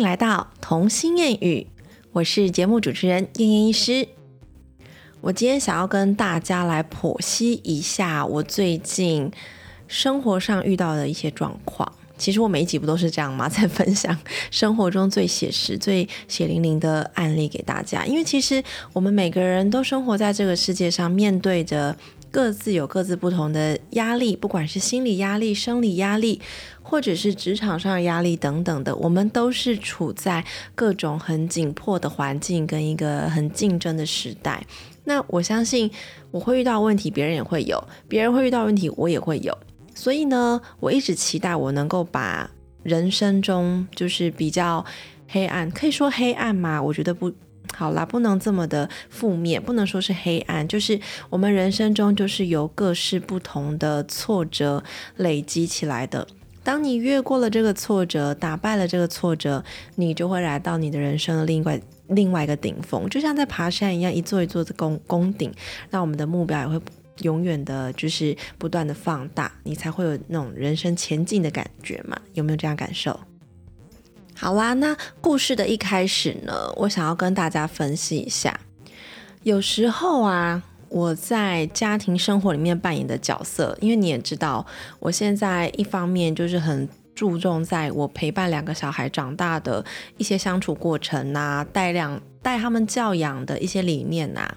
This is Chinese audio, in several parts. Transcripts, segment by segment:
迎来到童心谚语，我是节目主持人燕燕医师。我今天想要跟大家来剖析一下我最近生活上遇到的一些状况。其实我每一集不都是这样吗？在分享生活中最写实、最血淋淋的案例给大家。因为其实我们每个人都生活在这个世界上，面对着各自有各自不同的压力，不管是心理压力、生理压力。或者是职场上的压力等等的，我们都是处在各种很紧迫的环境跟一个很竞争的时代。那我相信我会遇到问题，别人也会有；别人会遇到问题，我也会有。所以呢，我一直期待我能够把人生中就是比较黑暗，可以说黑暗吗？我觉得不好啦，不能这么的负面，不能说是黑暗，就是我们人生中就是由各式不同的挫折累积起来的。当你越过了这个挫折，打败了这个挫折，你就会来到你的人生的另外另外一个顶峰，就像在爬山一样，一座一座的攻攻顶。那我们的目标也会永远的，就是不断的放大，你才会有那种人生前进的感觉嘛？有没有这样感受？好啦，那故事的一开始呢，我想要跟大家分析一下，有时候啊。我在家庭生活里面扮演的角色，因为你也知道，我现在一方面就是很注重在我陪伴两个小孩长大的一些相处过程呐，带两带他们教养的一些理念呐。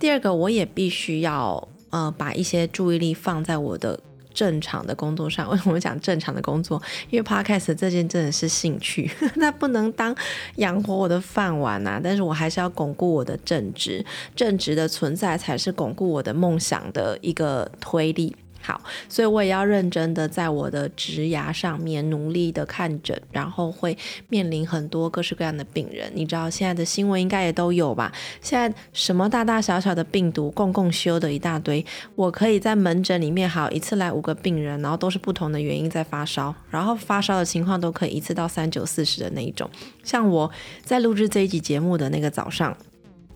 第二个，我也必须要呃把一些注意力放在我的。正常的工作上，为什么讲正常的工作？因为 podcast 这件真的是兴趣，那不能当养活我的饭碗呐。但是我还是要巩固我的正直，正直的存在才是巩固我的梦想的一个推力。好，所以我也要认真的在我的职涯上面努力的看诊，然后会面临很多各式各样的病人。你知道现在的新闻应该也都有吧？现在什么大大小小的病毒，共共修的一大堆。我可以在门诊里面，好一次来五个病人，然后都是不同的原因在发烧，然后发烧的情况都可以一次到三九四十的那一种。像我在录制这一集节目的那个早上。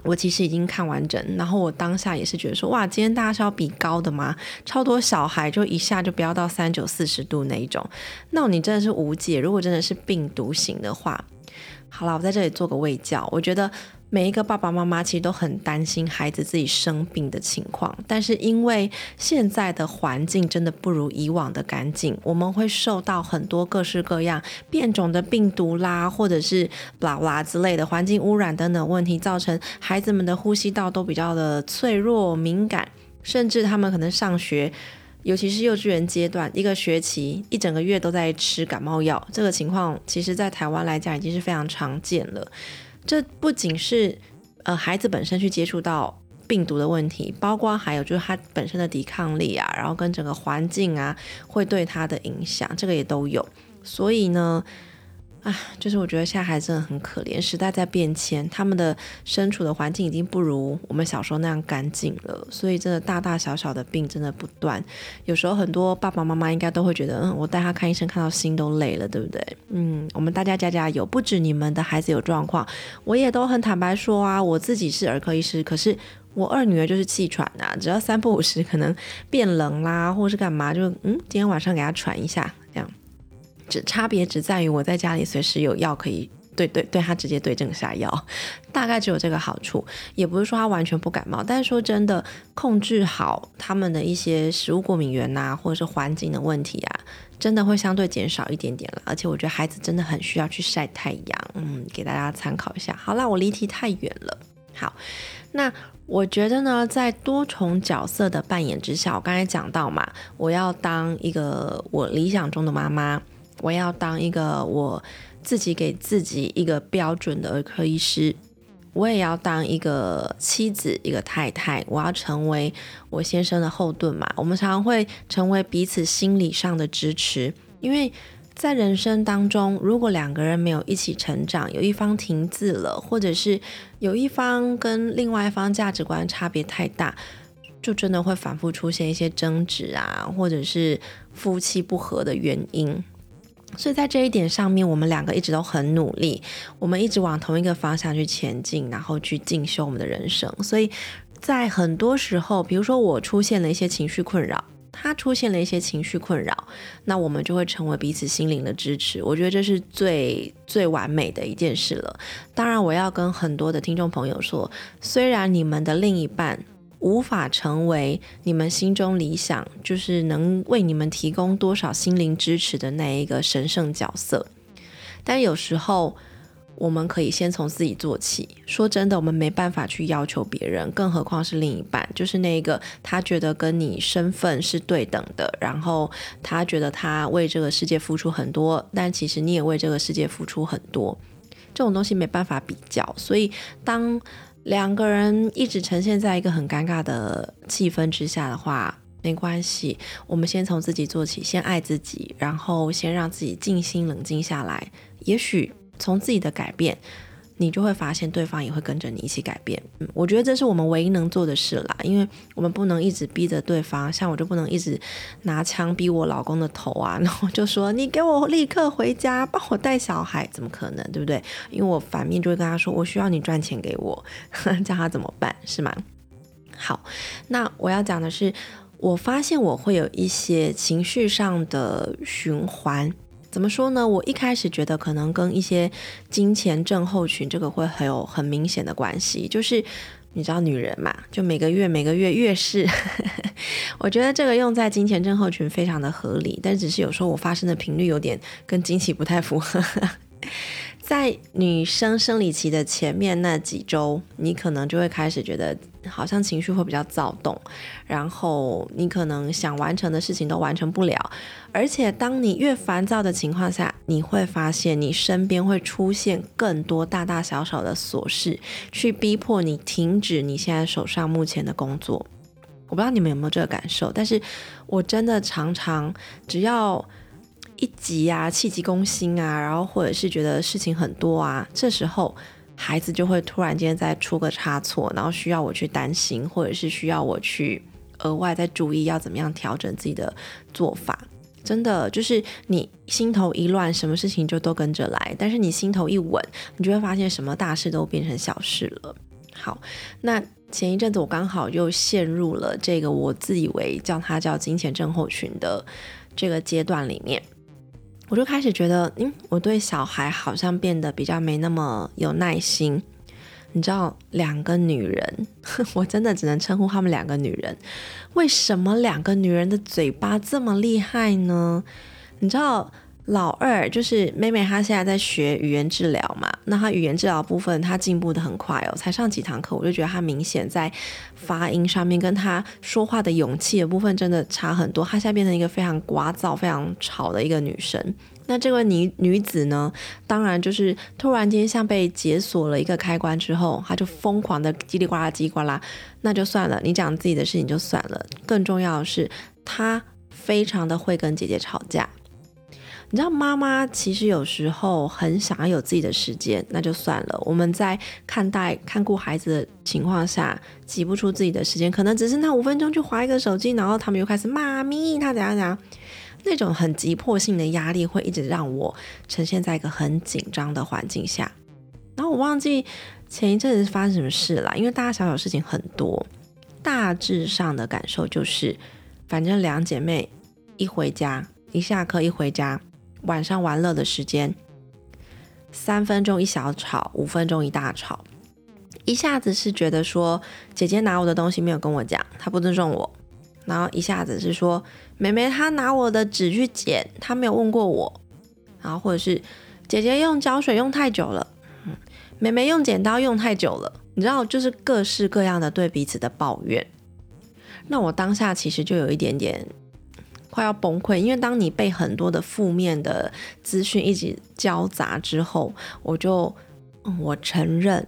我其实已经看完整，然后我当下也是觉得说，哇，今天大家是要比高的吗？超多小孩就一下就飙到三九四十度那一种，那你真的是无解。如果真的是病毒型的话，好了，我在这里做个胃教，我觉得。每一个爸爸妈妈其实都很担心孩子自己生病的情况，但是因为现在的环境真的不如以往的干净，我们会受到很多各式各样变种的病毒啦，或者是啦啦之类的环境污染等等问题，造成孩子们的呼吸道都比较的脆弱敏感，甚至他们可能上学，尤其是幼稚园阶段，一个学期一整个月都在吃感冒药，这个情况其实在台湾来讲已经是非常常见了。这不仅是呃孩子本身去接触到病毒的问题，包括还有就是他本身的抵抗力啊，然后跟整个环境啊会对他的影响，这个也都有。所以呢。啊，就是我觉得现在孩子真的很可怜，时代在变迁，他们的身处的环境已经不如我们小时候那样干净了，所以真的大大小小的病真的不断。有时候很多爸爸妈妈应该都会觉得，嗯，我带他看医生看到心都累了，对不对？嗯，我们大家加加油，不止你们的孩子有状况，我也都很坦白说啊，我自己是儿科医师，可是我二女儿就是气喘啊，只要三不五时可能变冷啦，或是干嘛，就嗯，今天晚上给她喘一下，只差别只在于我在家里随时有药可以对对对他直接对症下药，大概只有这个好处，也不是说他完全不感冒，但是说真的，控制好他们的一些食物过敏源呐，或者是环境的问题啊，真的会相对减少一点点了。而且我觉得孩子真的很需要去晒太阳，嗯，给大家参考一下。好啦，我离题太远了。好，那我觉得呢，在多重角色的扮演之下，我刚才讲到嘛，我要当一个我理想中的妈妈。我要当一个我自己给自己一个标准的儿科医师，我也要当一个妻子，一个太太，我要成为我先生的后盾嘛。我们常常会成为彼此心理上的支持，因为在人生当中，如果两个人没有一起成长，有一方停滞了，或者是有一方跟另外一方价值观差别太大，就真的会反复出现一些争执啊，或者是夫妻不和的原因。所以在这一点上面，我们两个一直都很努力，我们一直往同一个方向去前进，然后去进修我们的人生。所以在很多时候，比如说我出现了一些情绪困扰，他出现了一些情绪困扰，那我们就会成为彼此心灵的支持。我觉得这是最最完美的一件事了。当然，我要跟很多的听众朋友说，虽然你们的另一半无法成为你们心中理想，就是能为你们提供多少心灵支持的那一个神圣角色，但有时候。我们可以先从自己做起。说真的，我们没办法去要求别人，更何况是另一半，就是那一个他觉得跟你身份是对等的，然后他觉得他为这个世界付出很多，但其实你也为这个世界付出很多，这种东西没办法比较。所以，当两个人一直呈现在一个很尴尬的气氛之下的话，没关系，我们先从自己做起，先爱自己，然后先让自己静心冷静下来，也许。从自己的改变，你就会发现对方也会跟着你一起改变。嗯，我觉得这是我们唯一能做的事啦，因为我们不能一直逼着对方，像我就不能一直拿枪逼我老公的头啊，然后就说你给我立刻回家帮我带小孩，怎么可能，对不对？因为我反面就会跟他说，我需要你赚钱给我，叫他怎么办，是吗？好，那我要讲的是，我发现我会有一些情绪上的循环。怎么说呢？我一开始觉得可能跟一些金钱症候群这个会很有很明显的关系，就是你知道女人嘛，就每个月每个月月事，我觉得这个用在金钱症候群非常的合理，但只是有时候我发生的频率有点跟经期不太符合。在女生生理期的前面那几周，你可能就会开始觉得好像情绪会比较躁动，然后你可能想完成的事情都完成不了，而且当你越烦躁的情况下，你会发现你身边会出现更多大大小小的琐事，去逼迫你停止你现在手上目前的工作。我不知道你们有没有这个感受，但是我真的常常只要。一急啊，气急攻心啊，然后或者是觉得事情很多啊，这时候孩子就会突然间再出个差错，然后需要我去担心，或者是需要我去额外再注意要怎么样调整自己的做法。真的就是你心头一乱，什么事情就都跟着来；但是你心头一稳，你就会发现什么大事都变成小事了。好，那前一阵子我刚好又陷入了这个我自以为叫它叫金钱症候群的这个阶段里面。我就开始觉得，嗯，我对小孩好像变得比较没那么有耐心。你知道，两个女人，我真的只能称呼她们两个女人。为什么两个女人的嘴巴这么厉害呢？你知道？老二就是妹妹，她现在在学语言治疗嘛。那她语言治疗部分，她进步的很快哦。才上几堂课，我就觉得她明显在发音上面，跟她说话的勇气的部分真的差很多。她现在变成一个非常聒噪、非常吵的一个女生。那这位女女子呢，当然就是突然间像被解锁了一个开关之后，她就疯狂的叽里呱啦、叽里呱啦。那就算了，你讲自己的事情就算了。更重要的是，她非常的会跟姐姐吵架。你知道妈妈其实有时候很想要有自己的时间，那就算了。我们在看待看顾孩子的情况下，挤不出自己的时间，可能只是那五分钟去划一个手机，然后他们又开始妈咪，他怎样怎样，那种很急迫性的压力会一直让我呈现在一个很紧张的环境下。然后我忘记前一阵子发生什么事了，因为大大小小事情很多，大致上的感受就是，反正两姐妹一回家，一下课一回家。晚上玩乐的时间，三分钟一小吵，五分钟一大吵，一下子是觉得说姐姐拿我的东西没有跟我讲，她不尊重我，然后一下子是说妹妹她拿我的纸去剪，她没有问过我，然后或者是姐姐用胶水用太久了，嗯，妹妹用剪刀用太久了，你知道就是各式各样的对彼此的抱怨，那我当下其实就有一点点。快要崩溃，因为当你被很多的负面的资讯一直交杂之后，我就我承认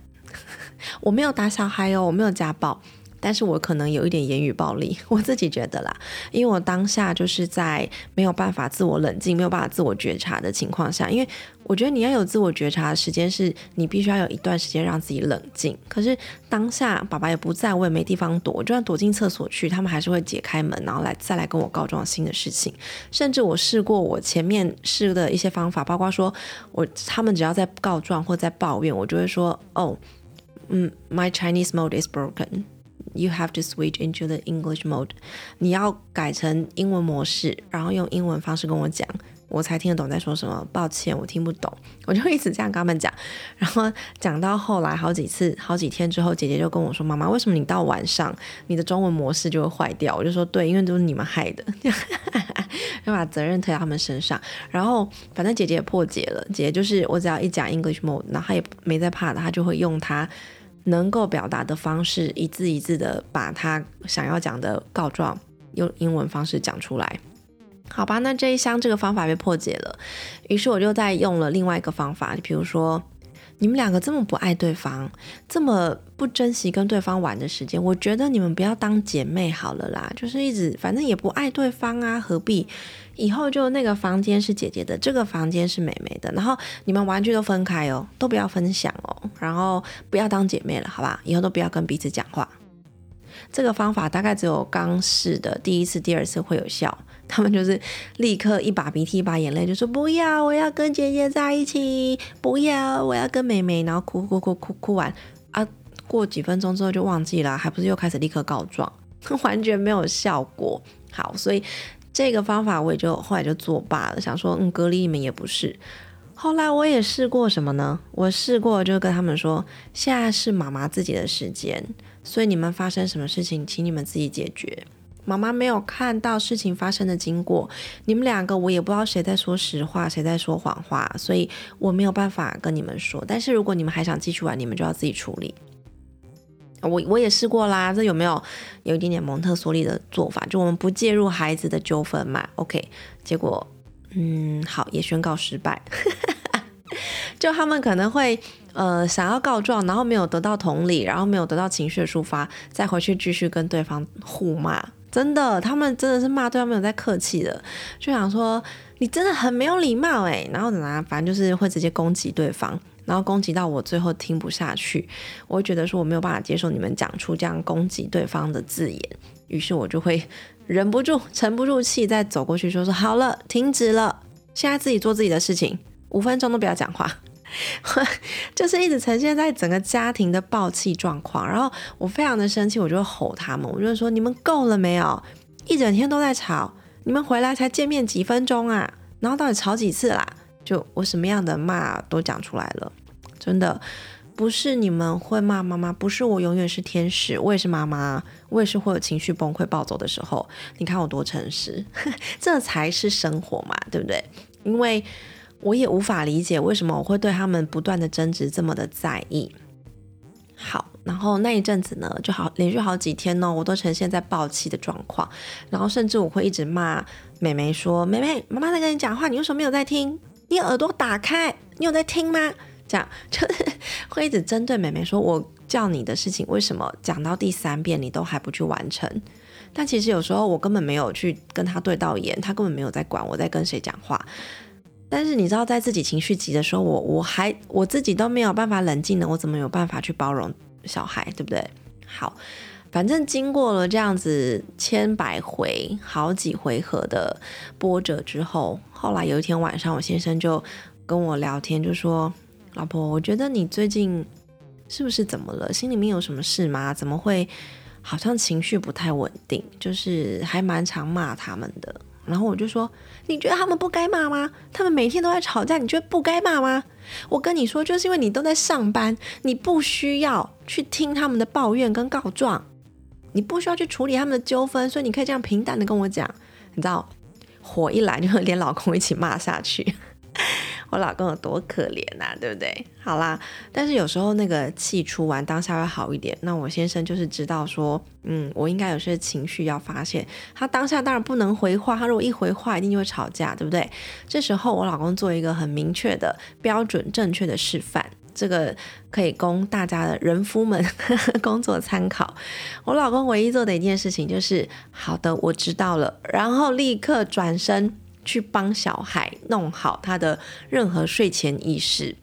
我没有打小孩哦，我没有家暴。但是我可能有一点言语暴力，我自己觉得啦，因为我当下就是在没有办法自我冷静、没有办法自我觉察的情况下，因为我觉得你要有自我觉察的时间，是你必须要有一段时间让自己冷静。可是当下爸爸也不在，我也没地方躲，就算躲进厕所去，他们还是会解开门，然后来再来跟我告状新的事情。甚至我试过我前面试的一些方法，包括说我他们只要在告状或在抱怨，我就会说哦，嗯，My Chinese mode is broken。You have to switch into the English mode，你要改成英文模式，然后用英文方式跟我讲。我才听得懂在说什么，抱歉，我听不懂，我就一直这样跟他们讲，然后讲到后来好几次、好几天之后，姐姐就跟我说：“妈妈，为什么你到晚上你的中文模式就会坏掉？”我就说：“对，因为都是你们害的，要把责任推到他们身上。”然后反正姐姐也破解了，姐姐就是我只要一讲 English mode，然后她也没在怕的，她就会用她能够表达的方式，一字一字的把他想要讲的告状用英文方式讲出来。好吧，那这一箱这个方法被破解了，于是我就在用了另外一个方法，比如说你们两个这么不爱对方，这么不珍惜跟对方玩的时间，我觉得你们不要当姐妹好了啦，就是一直反正也不爱对方啊，何必？以后就那个房间是姐姐的，这个房间是妹妹的，然后你们玩具都分开哦，都不要分享哦，然后不要当姐妹了，好吧？以后都不要跟彼此讲话。这个方法大概只有刚试的第一次、第二次会有效。他们就是立刻一把鼻涕一把眼泪，就说不要，我要跟姐姐在一起，不要，我要跟妹妹，然后哭哭哭哭哭完啊，过几分钟之后就忘记了，还不是又开始立刻告状，完全没有效果。好，所以这个方法我也就后来就作罢了，想说嗯，隔离你们也不是。后来我也试过什么呢？我试过就跟他们说，现在是妈妈自己的时间，所以你们发生什么事情，请你们自己解决。妈妈没有看到事情发生的经过，你们两个我也不知道谁在说实话，谁在说谎话，所以我没有办法跟你们说。但是如果你们还想继续玩，你们就要自己处理。我我也试过啦，这有没有有一点点蒙特梭利的做法？就我们不介入孩子的纠纷嘛？OK，结果嗯好，也宣告失败。就他们可能会呃想要告状，然后没有得到同理，然后没有得到情绪的抒发，再回去继续跟对方互骂。真的，他们真的是骂对方没有在客气的，就想说你真的很没有礼貌哎，然后怎么反正就是会直接攻击对方，然后攻击到我最后听不下去，我会觉得说我没有办法接受你们讲出这样攻击对方的字眼，于是我就会忍不住、沉不住气，再走过去说说好了，停止了，现在自己做自己的事情，五分钟都不要讲话。就是一直呈现在整个家庭的暴气状况，然后我非常的生气，我就吼他们，我就说你们够了没有？一整天都在吵，你们回来才见面几分钟啊？然后到底吵几次啦？就我什么样的骂都讲出来了，真的不是你们会骂妈妈，不是我永远是天使，我也是妈妈，我也是会有情绪崩溃暴走的时候。你看我多诚实，这才是生活嘛，对不对？因为。我也无法理解为什么我会对他们不断的争执这么的在意。好，然后那一阵子呢，就好连续好几天呢，我都呈现在暴气的状况，然后甚至我会一直骂妹妹说：“妹妹，妈妈在跟你讲话，你为什么没有在听？你耳朵打开，你有在听吗？”这样就是会一直针对妹妹说：“我叫你的事情，为什么讲到第三遍你都还不去完成？”但其实有时候我根本没有去跟他对到眼，他根本没有在管我在跟谁讲话。但是你知道，在自己情绪急的时候，我我还我自己都没有办法冷静的，我怎么有办法去包容小孩，对不对？好，反正经过了这样子千百回、好几回合的波折之后，后来有一天晚上，我先生就跟我聊天，就说：“老婆，我觉得你最近是不是怎么了？心里面有什么事吗？怎么会好像情绪不太稳定？就是还蛮常骂他们的。”然后我就说：“你觉得他们不该骂吗？他们每天都在吵架，你觉得不该骂吗？我跟你说，就是因为你都在上班，你不需要去听他们的抱怨跟告状，你不需要去处理他们的纠纷，所以你可以这样平淡的跟我讲。你知道，火一来就连老公一起骂下去。”我老公有多可怜呐，对不对？好啦，但是有时候那个气出完当下会好一点。那我先生就是知道说，嗯，我应该有些情绪要发泄。他当下当然不能回话，他如果一回话，一定就会吵架，对不对？这时候我老公做一个很明确的标准、正确的示范，这个可以供大家的人夫们 工作参考。我老公唯一做的一件事情就是，好的，我知道了，然后立刻转身。去帮小孩弄好他的任何睡前仪式，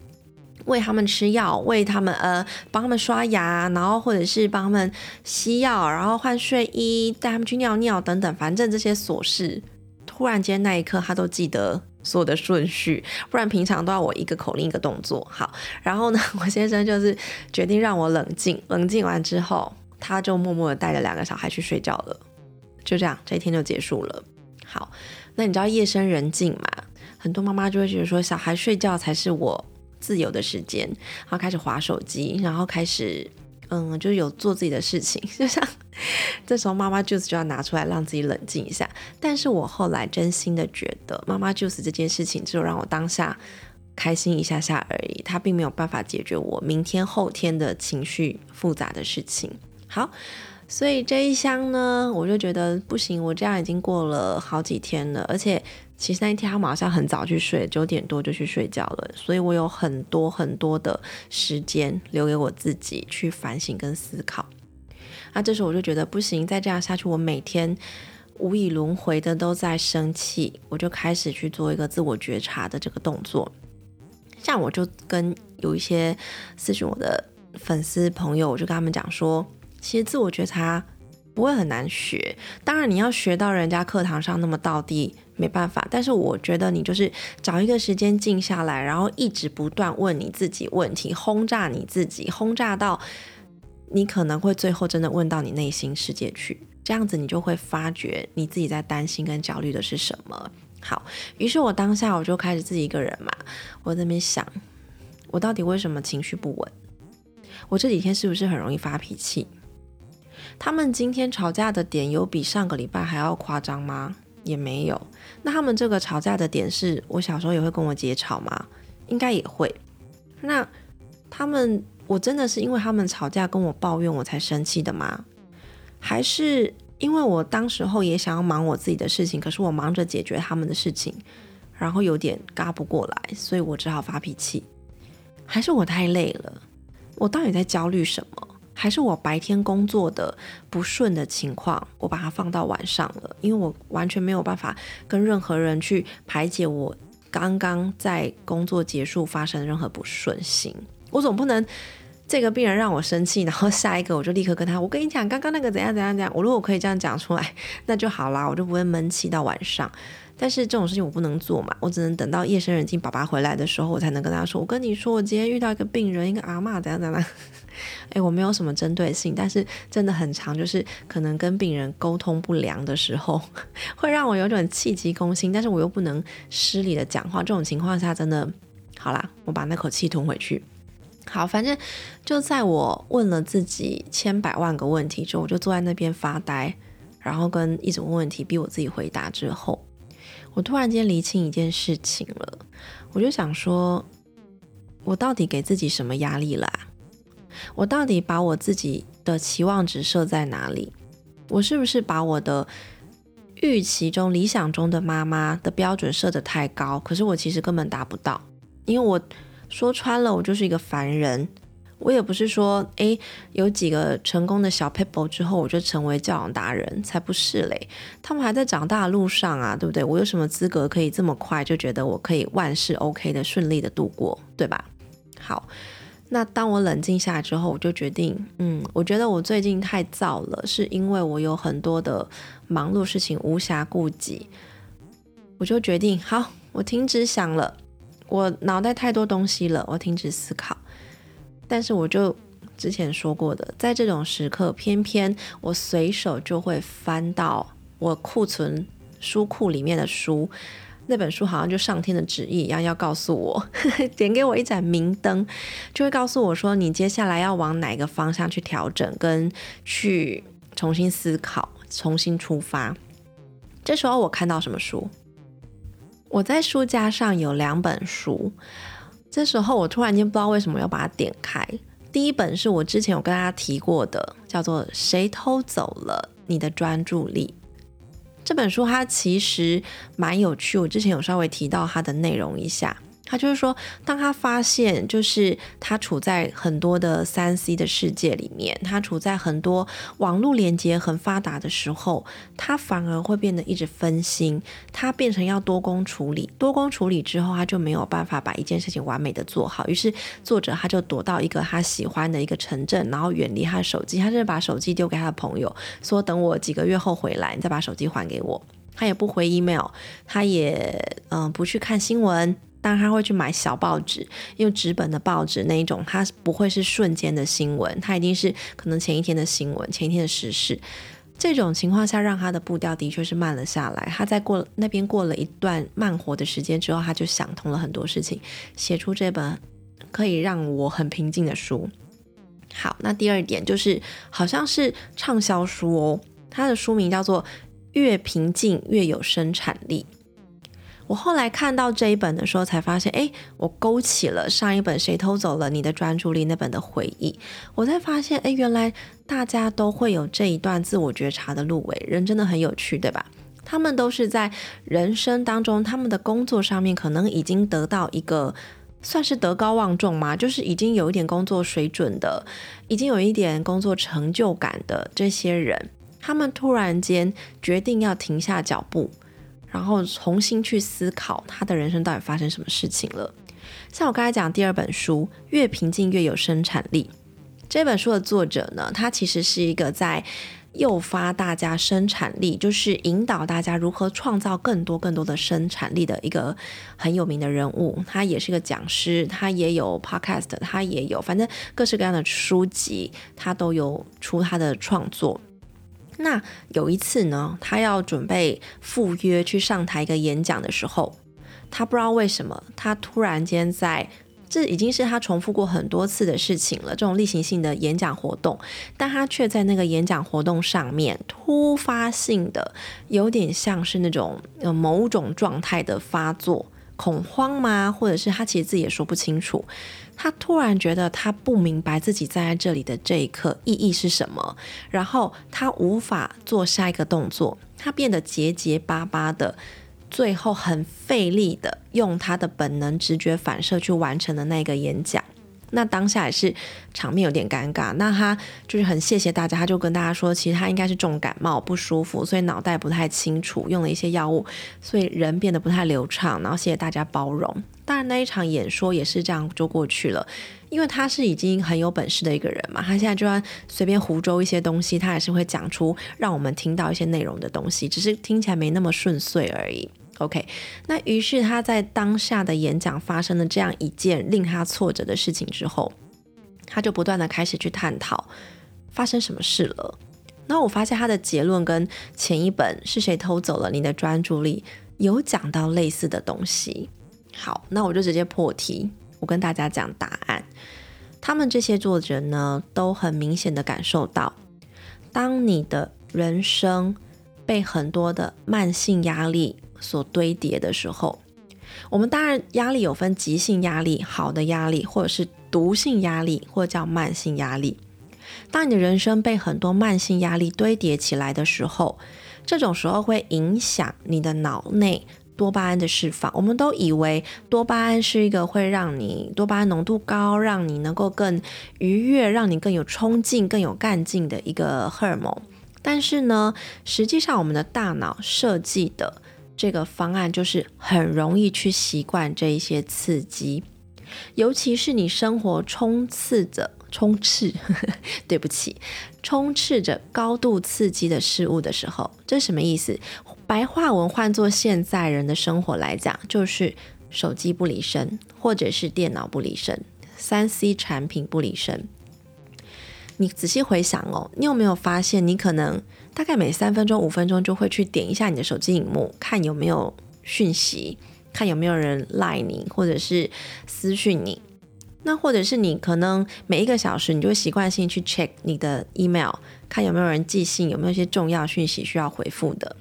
喂他们吃药，喂他们呃，帮他们刷牙，然后或者是帮他们吸药，然后换睡衣，带他们去尿尿等等，反正这些琐事，突然间那一刻他都记得所有的顺序，不然平常都要我一个口令一个动作。好，然后呢，我先生就是决定让我冷静，冷静完之后。他就默默的带着两个小孩去睡觉了，就这样，这一天就结束了。好，那你知道夜深人静嘛？很多妈妈就会觉得说，小孩睡觉才是我自由的时间，然后开始划手机，然后开始。嗯，就有做自己的事情，就像这时候妈妈 juice 就要拿出来让自己冷静一下。但是我后来真心的觉得，妈妈 juice 这件事情只有让我当下开心一下下而已，它并没有办法解决我明天后天的情绪复杂的事情。好。所以这一箱呢，我就觉得不行，我这样已经过了好几天了，而且其实那一天他们好像很早去睡，九点多就去睡觉了，所以我有很多很多的时间留给我自己去反省跟思考。那这时候我就觉得不行，再这样下去，我每天无以轮回的都在生气，我就开始去做一个自我觉察的这个动作。像我就跟有一些咨询我的粉丝朋友，我就跟他们讲说。其实自我觉察不会很难学，当然你要学到人家课堂上那么到底没办法。但是我觉得你就是找一个时间静下来，然后一直不断问你自己问题，轰炸你自己，轰炸到你可能会最后真的问到你内心世界去，这样子你就会发觉你自己在担心跟焦虑的是什么。好，于是我当下我就开始自己一个人嘛，我在那边想，我到底为什么情绪不稳？我这几天是不是很容易发脾气？他们今天吵架的点有比上个礼拜还要夸张吗？也没有。那他们这个吵架的点是我小时候也会跟我姐吵吗？应该也会。那他们，我真的是因为他们吵架跟我抱怨我才生气的吗？还是因为我当时候也想要忙我自己的事情，可是我忙着解决他们的事情，然后有点嘎不过来，所以我只好发脾气？还是我太累了？我到底在焦虑什么？还是我白天工作的不顺的情况，我把它放到晚上了，因为我完全没有办法跟任何人去排解我刚刚在工作结束发生任何不顺心。我总不能这个病人让我生气，然后下一个我就立刻跟他，我跟你讲，刚刚那个怎样怎样怎样。我如果可以这样讲出来，那就好啦，我就不会闷气到晚上。但是这种事情我不能做嘛，我只能等到夜深人静，爸爸回来的时候，我才能跟他说，我跟你说，我今天遇到一个病人，一个阿妈，怎样怎样。哎，我没有什么针对性，但是真的很长，就是可能跟病人沟通不良的时候，会让我有点气急攻心，但是我又不能失礼的讲话。这种情况下，真的好啦，我把那口气吞回去。好，反正就在我问了自己千百万个问题之后，我就坐在那边发呆，然后跟一直问问题逼我自己回答之后，我突然间理清一件事情了，我就想说，我到底给自己什么压力了？我到底把我自己的期望值设在哪里？我是不是把我的预期中、理想中的妈妈的标准设得太高？可是我其实根本达不到，因为我说穿了，我就是一个凡人。我也不是说，诶，有几个成功的小 people 之后，我就成为教养达人，才不是嘞。他们还在长大的路上啊，对不对？我有什么资格可以这么快就觉得我可以万事 OK 的顺利的度过，对吧？好。那当我冷静下来之后，我就决定，嗯，我觉得我最近太燥了，是因为我有很多的忙碌事情无暇顾及。我就决定，好，我停止想了，我脑袋太多东西了，我停止思考。但是我就之前说过的，在这种时刻，偏偏我随手就会翻到我库存书库里面的书。那本书好像就上天的旨意一样，要告诉我，点给我一盏明灯，就会告诉我说，你接下来要往哪个方向去调整，跟去重新思考，重新出发。这时候我看到什么书？我在书架上有两本书。这时候我突然间不知道为什么要把它点开。第一本是我之前有跟大家提过的，叫做《谁偷走了你的专注力》。这本书它其实蛮有趣，我之前有稍微提到它的内容一下。他就是说，当他发现，就是他处在很多的三 C 的世界里面，他处在很多网络连接很发达的时候，他反而会变得一直分心，他变成要多工处理，多工处理之后，他就没有办法把一件事情完美的做好。于是作者他就躲到一个他喜欢的一个城镇，然后远离他的手机，他就把手机丢给他的朋友，说等我几个月后回来，你再把手机还给我。他也不回 email，他也嗯不去看新闻。当然他会去买小报纸，因为纸本的报纸那一种，它不会是瞬间的新闻，它一定是可能前一天的新闻，前一天的时事。这种情况下，让他的步调的确是慢了下来。他在过那边过了一段慢活的时间之后，他就想通了很多事情，写出这本可以让我很平静的书。好，那第二点就是，好像是畅销书哦，它的书名叫做《越平静越有生产力》。我后来看到这一本的时候，才发现，哎，我勾起了上一本《谁偷走了你的专注力》那本的回忆。我才发现，哎，原来大家都会有这一段自我觉察的路尾，人真的很有趣，对吧？他们都是在人生当中，他们的工作上面可能已经得到一个算是德高望重嘛，就是已经有一点工作水准的，已经有一点工作成就感的这些人，他们突然间决定要停下脚步。然后重新去思考他的人生到底发生什么事情了。像我刚才讲第二本书《越平静越有生产力》这本书的作者呢，他其实是一个在诱发大家生产力，就是引导大家如何创造更多更多的生产力的一个很有名的人物。他也是个讲师，他也有 podcast，他也有反正各式各样的书籍，他都有出他的创作。那有一次呢，他要准备赴约去上台一个演讲的时候，他不知道为什么，他突然间在这已经是他重复过很多次的事情了，这种例行性的演讲活动，但他却在那个演讲活动上面突发性的，有点像是那种呃某种状态的发作，恐慌吗？或者是他其实自己也说不清楚。他突然觉得他不明白自己站在这里的这一刻意义是什么，然后他无法做下一个动作，他变得结结巴巴的，最后很费力的用他的本能直觉反射去完成的那个演讲。那当下也是场面有点尴尬，那他就是很谢谢大家，他就跟大家说，其实他应该是重感冒不舒服，所以脑袋不太清楚，用了一些药物，所以人变得不太流畅，然后谢谢大家包容。当然那一场演说也是这样就过去了，因为他是已经很有本事的一个人嘛，他现在就算随便胡诌一些东西，他也是会讲出让我们听到一些内容的东西，只是听起来没那么顺遂而已。OK，那于是他在当下的演讲发生了这样一件令他挫折的事情之后，他就不断的开始去探讨发生什么事了。那我发现他的结论跟前一本是谁偷走了你的专注力有讲到类似的东西。好，那我就直接破题，我跟大家讲答案。他们这些作者呢，都很明显的感受到，当你的人生被很多的慢性压力。所堆叠的时候，我们当然压力有分急性压力、好的压力，或者是毒性压力，或者叫慢性压力。当你的人生被很多慢性压力堆叠起来的时候，这种时候会影响你的脑内多巴胺的释放。我们都以为多巴胺是一个会让你多巴胺浓度高，让你能够更愉悦，让你更有冲劲、更有干劲的一个荷尔蒙。但是呢，实际上我们的大脑设计的。这个方案就是很容易去习惯这一些刺激，尤其是你生活充斥着充斥，对不起，充斥着高度刺激的事物的时候，这什么意思？白话文换作现在人的生活来讲，就是手机不离身，或者是电脑不离身，三 C 产品不离身。你仔细回想哦，你有没有发现，你可能大概每三分钟、五分钟就会去点一下你的手机荧幕，看有没有讯息，看有没有人赖你，或者是私讯你。那或者是你可能每一个小时，你就会习惯性去 check 你的 email，看有没有人寄信，有没有一些重要讯息需要回复的。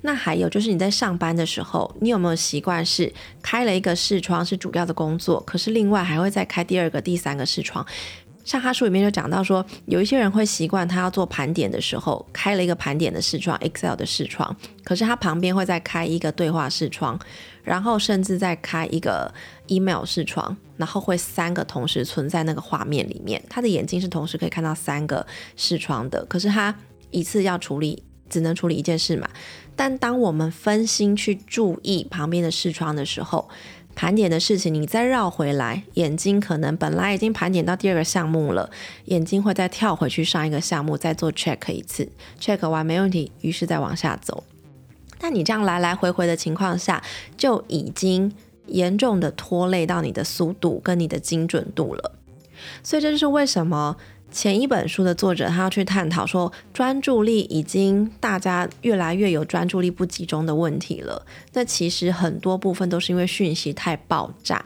那还有就是你在上班的时候，你有没有习惯是开了一个视窗是主要的工作，可是另外还会再开第二个、第三个视窗？像他书里面就讲到说，有一些人会习惯他要做盘点的时候，开了一个盘点的视窗，Excel 的视窗，可是他旁边会再开一个对话视窗，然后甚至再开一个 email 视窗，然后会三个同时存在那个画面里面。他的眼睛是同时可以看到三个视窗的，可是他一次要处理只能处理一件事嘛。但当我们分心去注意旁边的视窗的时候，盘点的事情，你再绕回来，眼睛可能本来已经盘点到第二个项目了，眼睛会再跳回去上一个项目，再做 check 一次，check 完没问题，于是再往下走。但你这样来来回回的情况下，就已经严重的拖累到你的速度跟你的精准度了。所以这就是为什么前一本书的作者他要去探讨说，专注力已经大家越来越有专注力不集中的问题了。那其实很多部分都是因为讯息太爆炸。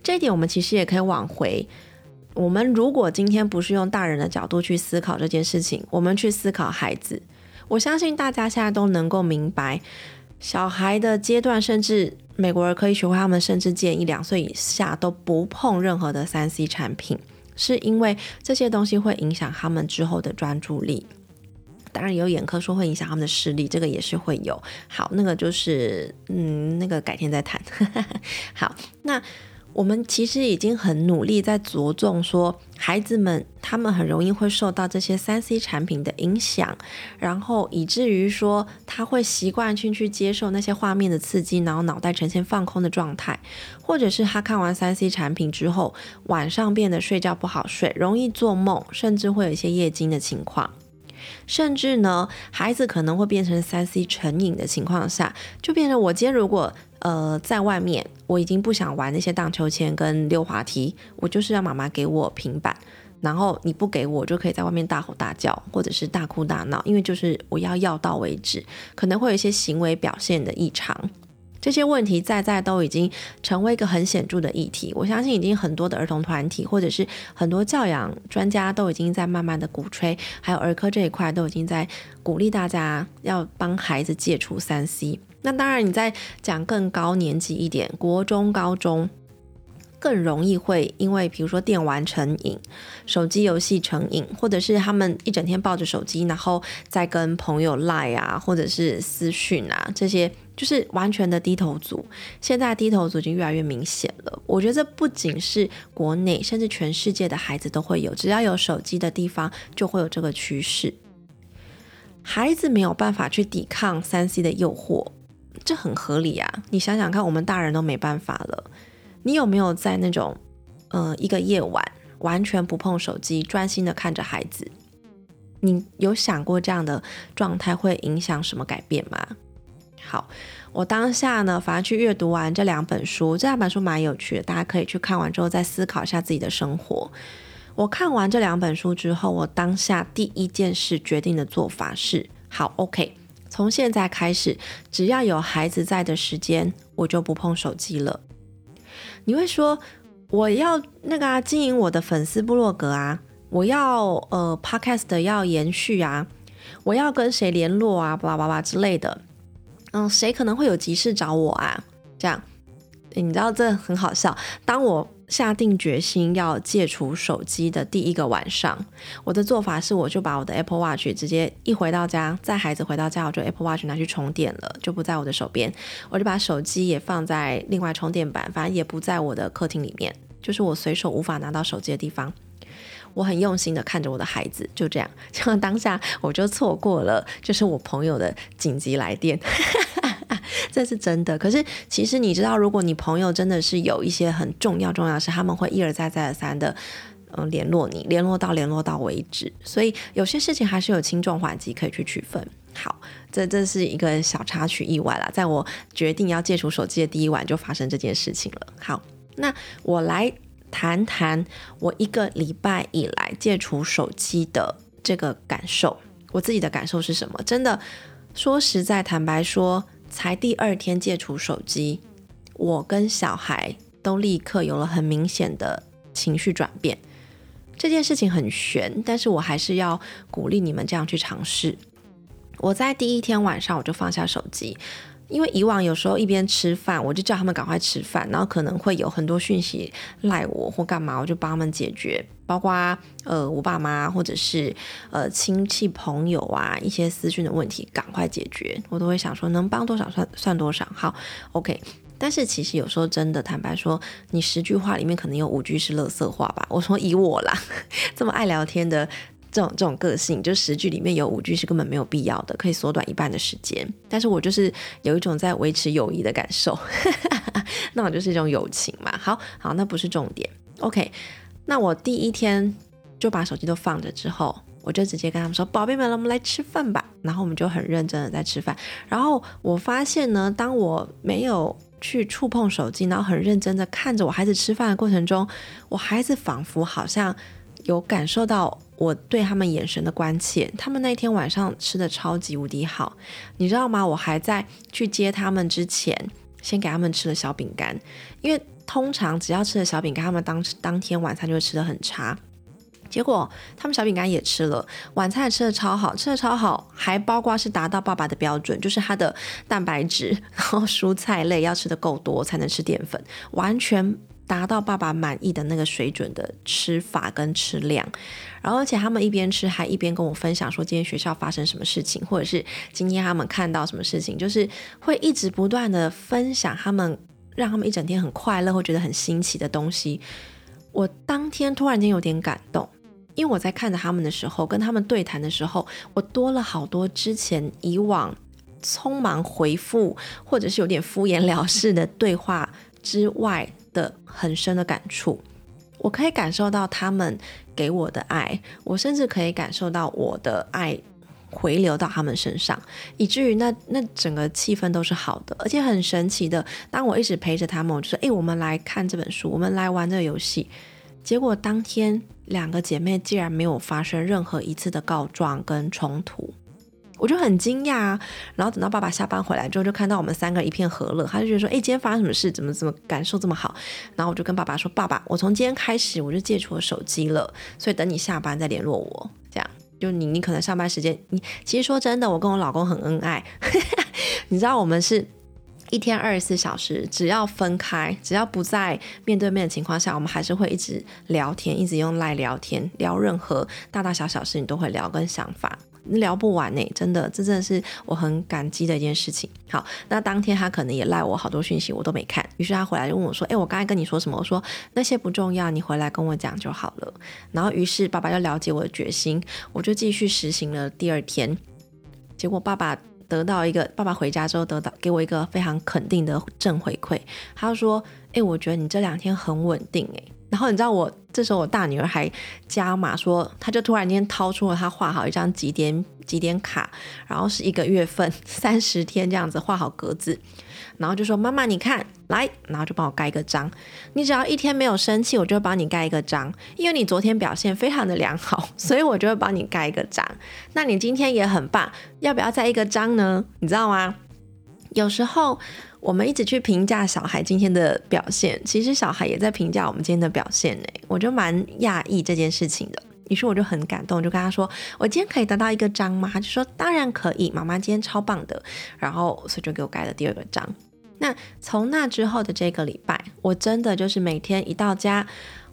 这一点我们其实也可以往回。我们如果今天不是用大人的角度去思考这件事情，我们去思考孩子，我相信大家现在都能够明白，小孩的阶段，甚至美国人可以学会，他们甚至建议两岁以下都不碰任何的三 C 产品，是因为这些东西会影响他们之后的专注力。当然有眼科说会影响他们的视力，这个也是会有。好，那个就是嗯，那个改天再谈。好，那。我们其实已经很努力在着重说，孩子们他们很容易会受到这些三 C 产品的影响，然后以至于说他会习惯性去接受那些画面的刺激，然后脑袋呈现放空的状态，或者是他看完三 C 产品之后，晚上变得睡觉不好睡，容易做梦，甚至会有一些夜惊的情况，甚至呢，孩子可能会变成三 C 成瘾的情况下，就变成我今天如果。呃，在外面我已经不想玩那些荡秋千跟溜滑梯，我就是让妈妈给我平板，然后你不给我，就可以在外面大吼大叫或者是大哭大闹，因为就是我要要到为止，可能会有一些行为表现的异常，这些问题在在都已经成为一个很显著的议题。我相信已经很多的儿童团体或者是很多教养专家都已经在慢慢的鼓吹，还有儿科这一块都已经在鼓励大家要帮孩子戒除三 C。那当然，你在讲更高年级一点，国中、高中更容易会因为，比如说电玩成瘾、手机游戏成瘾，或者是他们一整天抱着手机，然后再跟朋友赖啊，或者是私讯啊，这些就是完全的低头族。现在低头族已经越来越明显了。我觉得这不仅是国内，甚至全世界的孩子都会有，只要有手机的地方就会有这个趋势。孩子没有办法去抵抗三 C 的诱惑。这很合理啊！你想想看，我们大人都没办法了。你有没有在那种，呃，一个夜晚完全不碰手机，专心的看着孩子？你有想过这样的状态会影响什么改变吗？好，我当下呢，反而去阅读完这两本书，这两本书蛮有趣的，大家可以去看完之后再思考一下自己的生活。我看完这两本书之后，我当下第一件事决定的做法是：好，OK。从现在开始，只要有孩子在的时间，我就不碰手机了。你会说，我要那个啊经营我的粉丝部落格啊，我要呃 podcast 要延续啊，我要跟谁联络啊，巴拉巴拉之类的。嗯，谁可能会有急事找我啊？这样，你知道这很好笑。当我下定决心要戒除手机的第一个晚上，我的做法是，我就把我的 Apple Watch 直接一回到家，在孩子回到家，我就 Apple Watch 拿去充电了，就不在我的手边。我就把手机也放在另外充电板，反正也不在我的客厅里面，就是我随手无法拿到手机的地方。我很用心的看着我的孩子，就这样，像当下我就错过了，就是我朋友的紧急来电。这是真的，可是其实你知道，如果你朋友真的是有一些很重要重要的事，他们会一而再再而三的嗯联络你，联络到联络到为止。所以有些事情还是有轻重缓急可以去区分。好，这这是一个小插曲意外啦，在我决定要戒除手机的第一晚就发生这件事情了。好，那我来谈谈我一个礼拜以来戒除手机的这个感受，我自己的感受是什么？真的说实在，坦白说。才第二天戒除手机，我跟小孩都立刻有了很明显的情绪转变。这件事情很悬，但是我还是要鼓励你们这样去尝试。我在第一天晚上我就放下手机。因为以往有时候一边吃饭，我就叫他们赶快吃饭，然后可能会有很多讯息赖我或干嘛，我就帮他们解决，包括呃我爸妈或者是呃亲戚朋友啊一些私讯的问题，赶快解决，我都会想说能帮多少算算多少。好，OK。但是其实有时候真的坦白说，你十句话里面可能有五句是垃圾话吧？我说以我啦，这么爱聊天的。这种这种个性，就十句里面有五句是根本没有必要的，可以缩短一半的时间。但是我就是有一种在维持友谊的感受，那我就是一种友情嘛。好好，那不是重点。OK，那我第一天就把手机都放着之后，我就直接跟他们说：“宝贝们，我们来吃饭吧。”然后我们就很认真的在吃饭。然后我发现呢，当我没有去触碰手机，然后很认真的看着我孩子吃饭的过程中，我孩子仿佛好像有感受到我对他们眼神的关切。他们那天晚上吃的超级无敌好，你知道吗？我还在去接他们之前，先给他们吃了小饼干，因为通常只要吃了小饼干，他们当当天晚餐就会吃的很差。结果他们小饼干也吃了，晚餐也吃的超好，吃的超好，还包括是达到爸爸的标准，就是他的蛋白质，然后蔬菜类要吃的够多才能吃淀粉，完全达到爸爸满意的那个水准的吃法跟吃量。然后而且他们一边吃还一边跟我分享说今天学校发生什么事情，或者是今天他们看到什么事情，就是会一直不断的分享他们让他们一整天很快乐或觉得很新奇的东西。我当天突然间有点感动。因为我在看着他们的时候，跟他们对谈的时候，我多了好多之前以往匆忙回复或者是有点敷衍了事的对话之外的很深的感触。我可以感受到他们给我的爱，我甚至可以感受到我的爱回流到他们身上，以至于那那整个气氛都是好的，而且很神奇的。当我一直陪着他们，我就说：“哎，我们来看这本书，我们来玩这个游戏。”结果当天两个姐妹竟然没有发生任何一次的告状跟冲突，我就很惊讶。然后等到爸爸下班回来之后，就看到我们三个一片和乐，他就觉得说：“哎，今天发生什么事？怎么怎么感受这么好？”然后我就跟爸爸说：“爸爸，我从今天开始我就戒除了手机了，所以等你下班再联络我。这样就你你可能上班时间，你其实说真的，我跟我老公很恩爱，你知道我们是。”一天二十四小时，只要分开，只要不在面对面的情况下，我们还是会一直聊天，一直用赖聊天，聊任何大大小小事你都会聊，跟想法聊不完呢，真的，这真的是我很感激的一件事情。好，那当天他可能也赖我好多讯息，我都没看，于是他回来就问我说：“哎，我刚才跟你说什么？”我说：“那些不重要，你回来跟我讲就好了。”然后于是爸爸就了解我的决心，我就继续实行了。第二天，结果爸爸。得到一个爸爸回家之后得到给我一个非常肯定的正回馈，他说：“哎，我觉得你这两天很稳定。”哎，然后你知道我这时候我大女儿还加码说，她就突然间掏出了她画好一张几点几点卡，然后是一个月份三十天这样子画好格子。然后就说妈妈，你看来，然后就帮我盖一个章。你只要一天没有生气，我就帮你盖一个章。因为你昨天表现非常的良好，所以我就会帮你盖一个章。那你今天也很棒，要不要再一个章呢？你知道吗？有时候我们一直去评价小孩今天的表现，其实小孩也在评价我们今天的表现呢。我就蛮讶异这件事情的。于是我就很感动，就跟他说：“我今天可以得到一个章吗？”他就说：“当然可以，妈妈今天超棒的。”然后所以就给我盖了第二个章。那从那之后的这个礼拜，我真的就是每天一到家，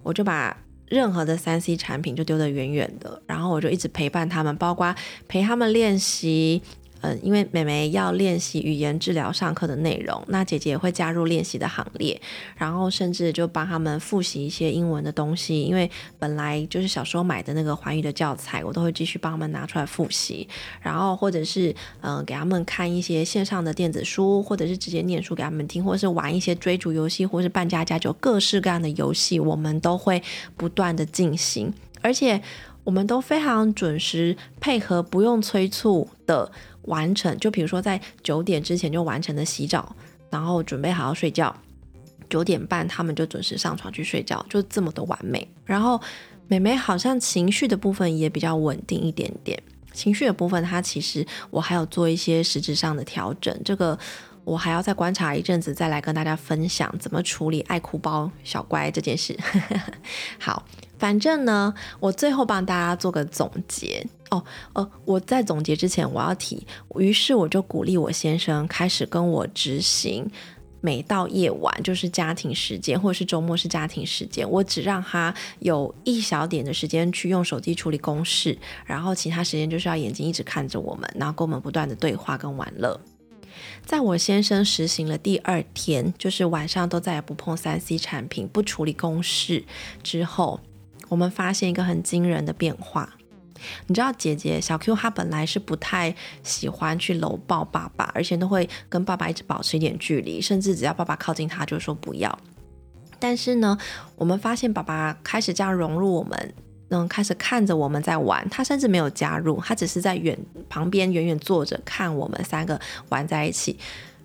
我就把任何的三 C 产品就丢得远远的，然后我就一直陪伴他们，包括陪他们练习。嗯，因为妹妹要练习语言治疗上课的内容，那姐姐也会加入练习的行列，然后甚至就帮他们复习一些英文的东西。因为本来就是小时候买的那个环语的教材，我都会继续帮他们拿出来复习。然后或者是嗯，给他们看一些线上的电子书，或者是直接念书给他们听，或者是玩一些追逐游戏，或是扮家家酒，各式各样的游戏，我们都会不断的进行，而且我们都非常准时配合，不用催促的。完成，就比如说在九点之前就完成的洗澡，然后准备好好睡觉，九点半他们就准时上床去睡觉，就这么的完美。然后美美好像情绪的部分也比较稳定一点点，情绪的部分她其实我还有做一些实质上的调整，这个我还要再观察一阵子再来跟大家分享怎么处理爱哭包小乖这件事。好。反正呢，我最后帮大家做个总结哦。呃，我在总结之前，我要提，于是我就鼓励我先生开始跟我执行，每到夜晚就是家庭时间，或者是周末是家庭时间，我只让他有一小点的时间去用手机处理公事，然后其他时间就是要眼睛一直看着我们，然后跟我们不断的对话跟玩乐。在我先生实行了第二天，就是晚上都再也不碰三 C 产品，不处理公事之后。我们发现一个很惊人的变化，你知道，姐姐小 Q 她本来是不太喜欢去搂抱爸爸，而且都会跟爸爸一直保持一点距离，甚至只要爸爸靠近她就说不要。但是呢，我们发现爸爸开始这样融入我们，嗯，开始看着我们在玩，他甚至没有加入，他只是在远旁边远远坐着看我们三个玩在一起。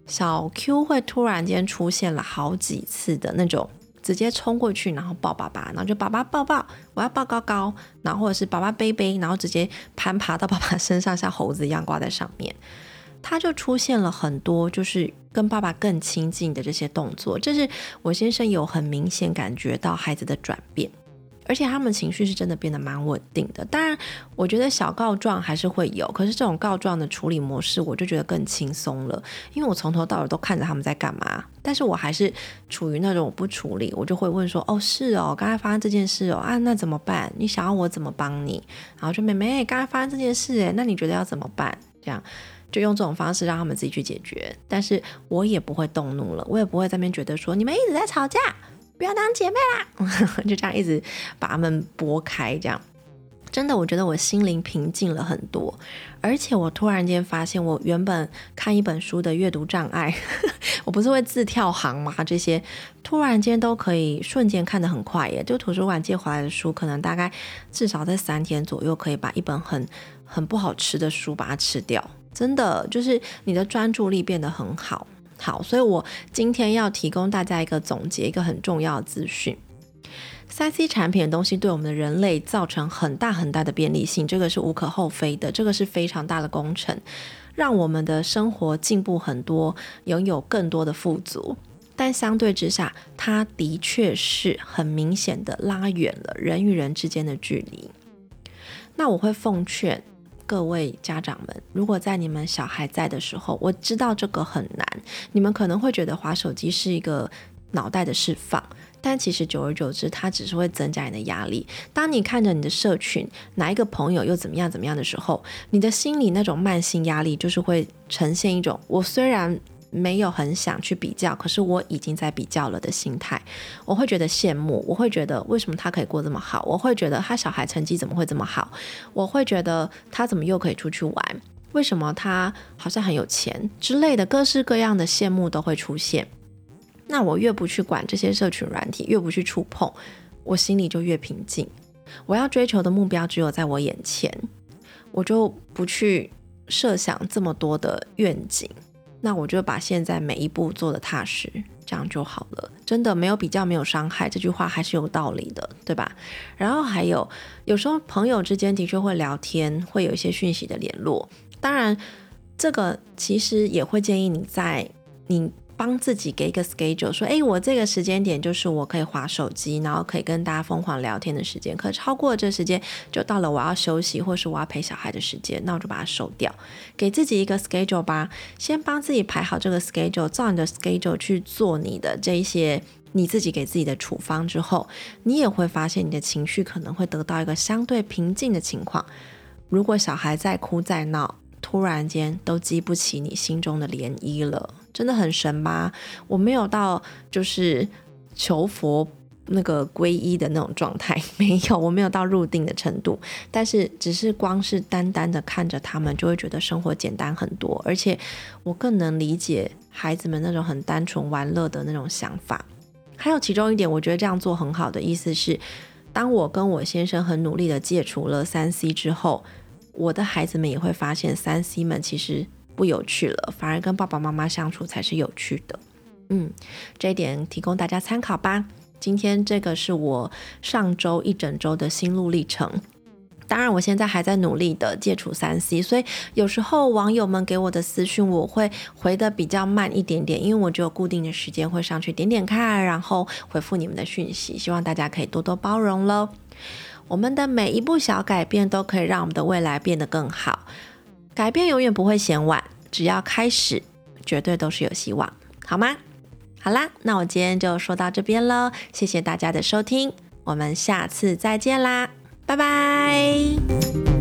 小 Q 会突然间出现了好几次的那种，直接冲过去，然后抱爸爸，然后就爸爸抱抱，我要抱高高，然后或者是爸爸背背，然后直接攀爬到爸爸身上，像猴子一样挂在上面。他就出现了很多，就是跟爸爸更亲近的这些动作，这是我先生有很明显感觉到孩子的转变。而且他们情绪是真的变得蛮稳定的。当然，我觉得小告状还是会有，可是这种告状的处理模式，我就觉得更轻松了，因为我从头到尾都看着他们在干嘛。但是我还是处于那种我不处理，我就会问说：“哦，是哦，刚才发生这件事哦，啊，那怎么办？你想要我怎么帮你？”然后就妹妹，刚才发生这件事，哎，那你觉得要怎么办？这样就用这种方式让他们自己去解决。但是我也不会动怒了，我也不会在那边觉得说你们一直在吵架。不要当姐妹啦，就这样一直把他们拨开，这样真的，我觉得我心灵平静了很多。而且我突然间发现，我原本看一本书的阅读障碍，我不是会字跳行吗？这些突然间都可以瞬间看得很快耶！就图书馆借回来的书，可能大概至少在三天左右，可以把一本很很不好吃的书把它吃掉。真的，就是你的专注力变得很好。好，所以我今天要提供大家一个总结，一个很重要的资讯。三 C 产品的东西对我们的人类造成很大很大的便利性，这个是无可厚非的，这个是非常大的工程，让我们的生活进步很多，拥有更多的富足。但相对之下，它的确是很明显的拉远了人与人之间的距离。那我会奉劝。各位家长们，如果在你们小孩在的时候，我知道这个很难，你们可能会觉得划手机是一个脑袋的释放，但其实久而久之，它只是会增加你的压力。当你看着你的社群哪一个朋友又怎么样怎么样的时候，你的心里那种慢性压力就是会呈现一种，我虽然。没有很想去比较，可是我已经在比较了的心态，我会觉得羡慕，我会觉得为什么他可以过这么好，我会觉得他小孩成绩怎么会这么好，我会觉得他怎么又可以出去玩，为什么他好像很有钱之类的，各式各样的羡慕都会出现。那我越不去管这些社群软体，越不去触碰，我心里就越平静。我要追求的目标只有在我眼前，我就不去设想这么多的愿景。那我就把现在每一步做的踏实，这样就好了。真的没有比较，没有伤害，这句话还是有道理的，对吧？然后还有，有时候朋友之间的确会聊天，会有一些讯息的联络。当然，这个其实也会建议你在你。帮自己给一个 schedule，说，哎，我这个时间点就是我可以划手机，然后可以跟大家疯狂聊天的时间。可超过这时间，就到了我要休息或是我要陪小孩的时间，那我就把它收掉，给自己一个 schedule 吧。先帮自己排好这个 schedule，照你的 schedule 去做你的这一些你自己给自己的处方之后，你也会发现你的情绪可能会得到一个相对平静的情况。如果小孩在哭在闹，突然间都激不起你心中的涟漪了。真的很神吗？我没有到就是求佛那个皈依的那种状态，没有，我没有到入定的程度。但是只是光是单单的看着他们，就会觉得生活简单很多，而且我更能理解孩子们那种很单纯玩乐的那种想法。还有其中一点，我觉得这样做很好的意思是，当我跟我先生很努力的戒除了三 C 之后，我的孩子们也会发现三 C 们其实。不有趣了，反而跟爸爸妈妈相处才是有趣的。嗯，这一点提供大家参考吧。今天这个是我上周一整周的心路历程。当然，我现在还在努力的戒除三 C，所以有时候网友们给我的私讯，我会回的比较慢一点点，因为我只有固定的时间会上去点点看，然后回复你们的讯息。希望大家可以多多包容喽。我们的每一步小改变都可以让我们的未来变得更好。改变永远不会嫌晚，只要开始，绝对都是有希望，好吗？好啦，那我今天就说到这边了，谢谢大家的收听，我们下次再见啦，拜拜。